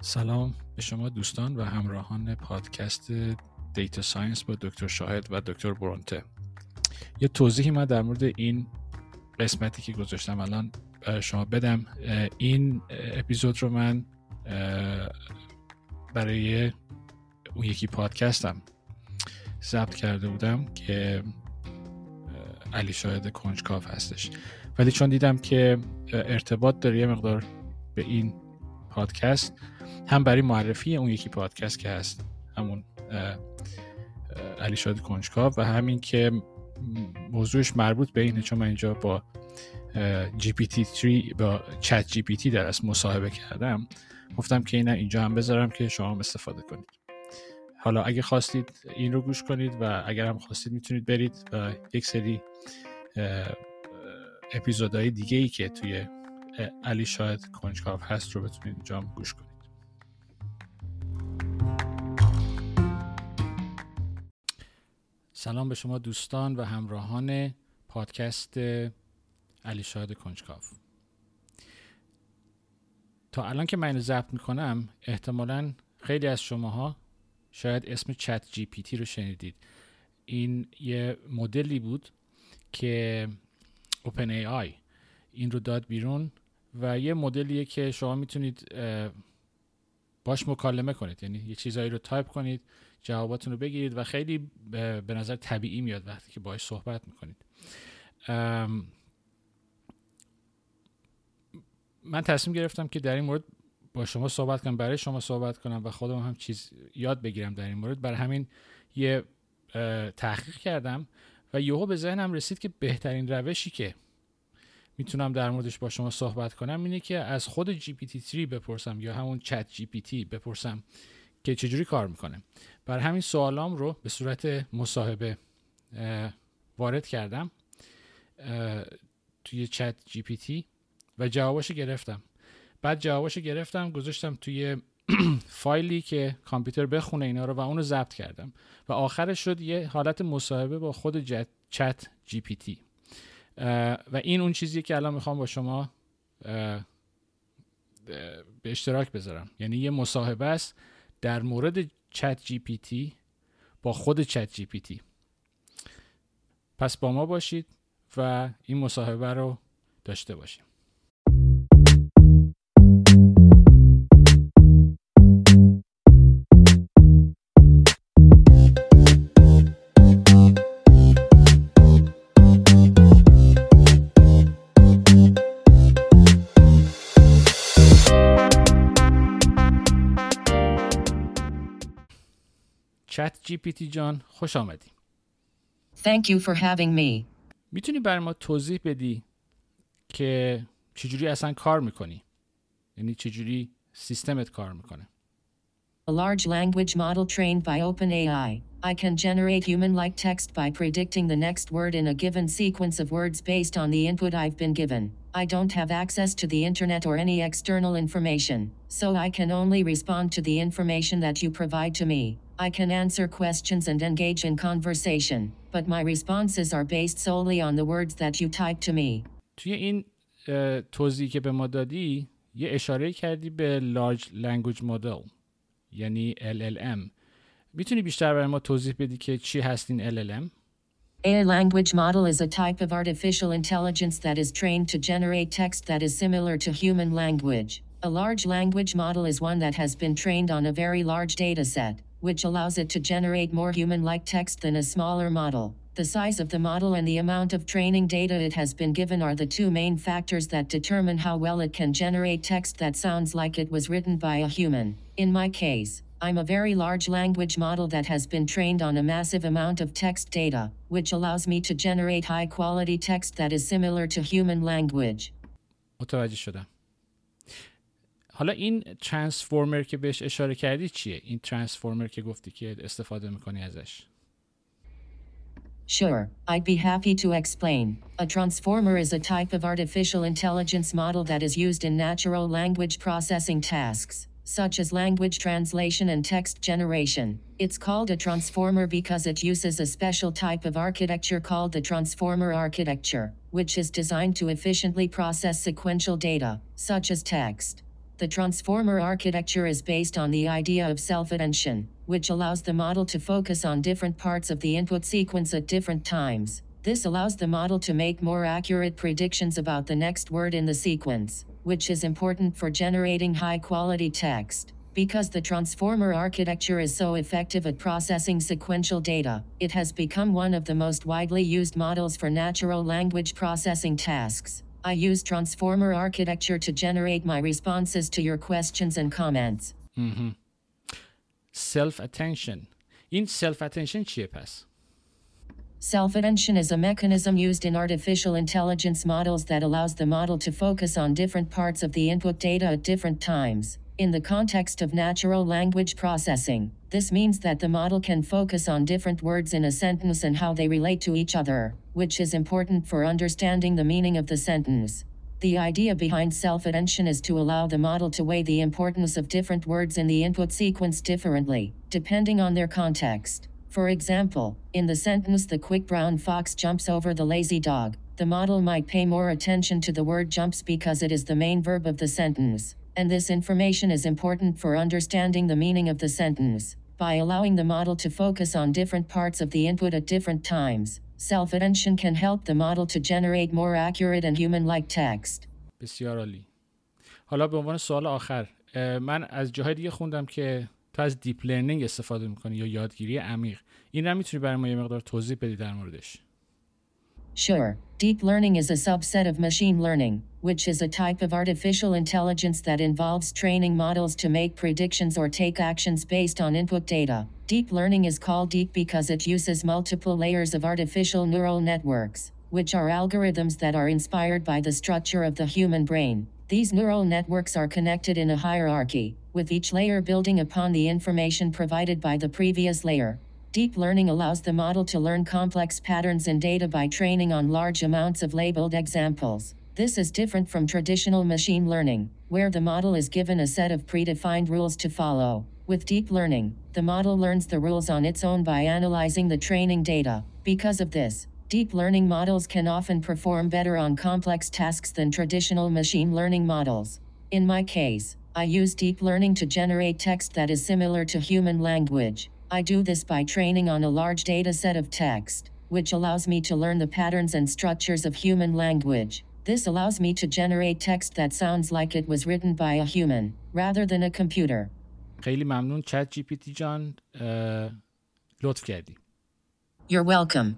سلام به شما دوستان و همراهان پادکست دیتا ساینس با دکتر شاهد و دکتر برونته. یه توضیحی من در مورد این قسمتی که گذاشتم الان شما بدم این اپیزود رو من برای اون یکی پادکستم ضبط کرده بودم که علی شاهد کنجکاف هستش. ولی چون دیدم که ارتباط داره یه مقدار به این پادکست هم برای معرفی اون یکی پادکست که هست همون علی شاد کنجکاو و همین که موضوعش مربوط به اینه چون من اینجا با جی پی تی 3 با چت جی پی تی در از مصاحبه کردم گفتم که اینا اینجا هم بذارم که شما هم استفاده کنید. حالا اگه خواستید این رو گوش کنید و اگر هم خواستید می‌تونید برید و یک سری اپیزودهای دیگه ای که توی علی شاید کنجکاو هست رو بتونید اینجا گوش کنید. سلام به شما دوستان و همراهان پادکست علی شاهد کنجکاف تا الان که من ضبط می‌کنم احتمالا خیلی از شماها شاید اسم چت جی پی تی رو شنیدید. این یه مدلی بود که اوپن ای آی این رو داد بیرون و یه مدلیه که شما می‌تونید باش مکالمه کنید. یعنی یه چیزایی رو تایپ کنید جواباتون رو بگیرید و خیلی به نظر طبیعی میاد وقتی که باهاش صحبت می‌کنید. من تصمیم گرفتم که در این مورد با شما صحبت کنم برای شما صحبت کنم و خودم هم چیز یاد بگیرم در این مورد. برای همین یه تحقیق کردم و یهو به ذهنم رسید که بهترین روشی که می‌تونم در موردش با شما صحبت کنم اینه که از خود جی پی تی 3 بپرسم یا همون چت جی پی تی بپرسم که چجوری کار می‌کنه. بر همین سوالام رو به صورت مصاحبه وارد کردم توی چت جی پی تی و جواباشو گرفتم. بعد جواباشو گرفتم گذاشتم توی فایلی که کامپیوتر بخونه اینا رو و اونو ضبط کردم. و آخرش شد یه حالت مصاحبه با خود چت جی پی تی. و این اون چیزی که الان می‌خوام با شما به اشتراک بذارم. یعنی یه مصاحبه است در مورد چت جی پی تی با خود چت جی پی تی. پس با ما باشید و این مصاحبه رو داشته باشیم. چت جی پی تی جان خوش آمدی Thank you for having me. میتونی برای ما توضیح بدی که چجوری اصلا کار میکنی یعنی چجوری سیستمت کار میکنه A large language model trained by OpenAI. I can generate human like text by predicting the next word in a given sequence of words based on the input I've been given. I don't have access to the internet or any external information, so I can only respond to the information that you provide to me. I can answer questions and engage in conversation, but my responses are based solely on the words that you type to me. توی این توضیحی که به ما دادی یه اشاره کردی به Large Language Model یعنی LLM میتونی بیشتر برای ما توضیح بدی که چی هست این LLM؟ A language model is a type of artificial intelligence that is trained to generate text that is similar to human language. A large language model is one that has been trained on a very large data set, which allows it to generate more human like text than a smaller model. The size of the model and the amount of training data it has been given are the two main factors that determine how well it can generate text that sounds like it was written by a human. In my case, I'm a very large language model that has been trained on a massive amount of text data, which allows me to generate high quality text that is similar to human language. متوجه شدم حالا این ترانسفورمر که بهش اشاره کردی چیه این ترانسفورمر که گفتی که استفاده میکنی ازش Sure, I'd be happy to explain. A transformer is a type of artificial intelligence model that is used in natural language processing tasks, such as language translation and text generation. It's called a transformer because it uses a special type of architecture called the transformer architecture, which is designed to efficiently process sequential data, such as text. The transformer architecture is based on the idea of self-attention, which allows the model to focus on different parts of the input sequence at different times. This allows the model to make more accurate predictions about the next word in the sequence, which is important for generating high quality text. Because the transformer architecture is so effective at processing sequential data, it has become one of the most widely used models for natural language processing tasks. I use transformer architecture to generate my responses to your questions and comments. self attention این self attention چیه پس Self attention is a mechanism used in artificial intelligence models that allows the model to focus on different parts of the input data at different times. In the context of natural language processing, this means that the model can focus on different words in a sentence and how they relate to each other, which is important for understanding the meaning of the sentence. The idea behind self attention is to allow the model to weigh the importance of different words in the input sequence differently, depending on their context. For example, in the sentence the quick brown fox jumps over the lazy dog, the model might pay more attention to the word jumps because it is the main verb of the sentence, and this information is important for understanding the meaning of the sentence. By allowing the model to focus on different parts of the input at different times, self attention can help the model to generate more accurate and human like text. بسیار عالی حالا به عنوان سوال آخر اه، من از جاهای دیگه خوندم که تو از دیپ لرنینگ استفاده میکنی یا یادگیری عمیق این رو میتونی برای ما یه مقدار توضیح بدی در موردش Sure, deep learning is a subset of machine learning, which is a type of artificial intelligence that involves training models to make predictions or take actions based on input data. Deep learning is called deep because it uses multiple layers of artificial neural networks, which are algorithms that are inspired by the structure of the human brain. These neural networks are connected in a hierarchy, with each layer building upon the information provided by the previous layer. Deep learning allows the model to learn complex patterns in data by training on large amounts of labeled examples. This is different from traditional machine learning, where the model is given a set of predefined rules to follow. With deep learning, the model learns the rules on its own by analyzing the training data. Because of this, deep learning models can often perform better on complex tasks than traditional machine learning models. In my case, I use deep learning to generate text that is similar to human language. I do this by training on a large data set of text, which allows me to learn the patterns and structures of human language. This allows me to generate text that sounds like it was written by a human, rather than a computer. خیلی ممنون چت جی پی تی جان اه، لطف کردی You're welcome.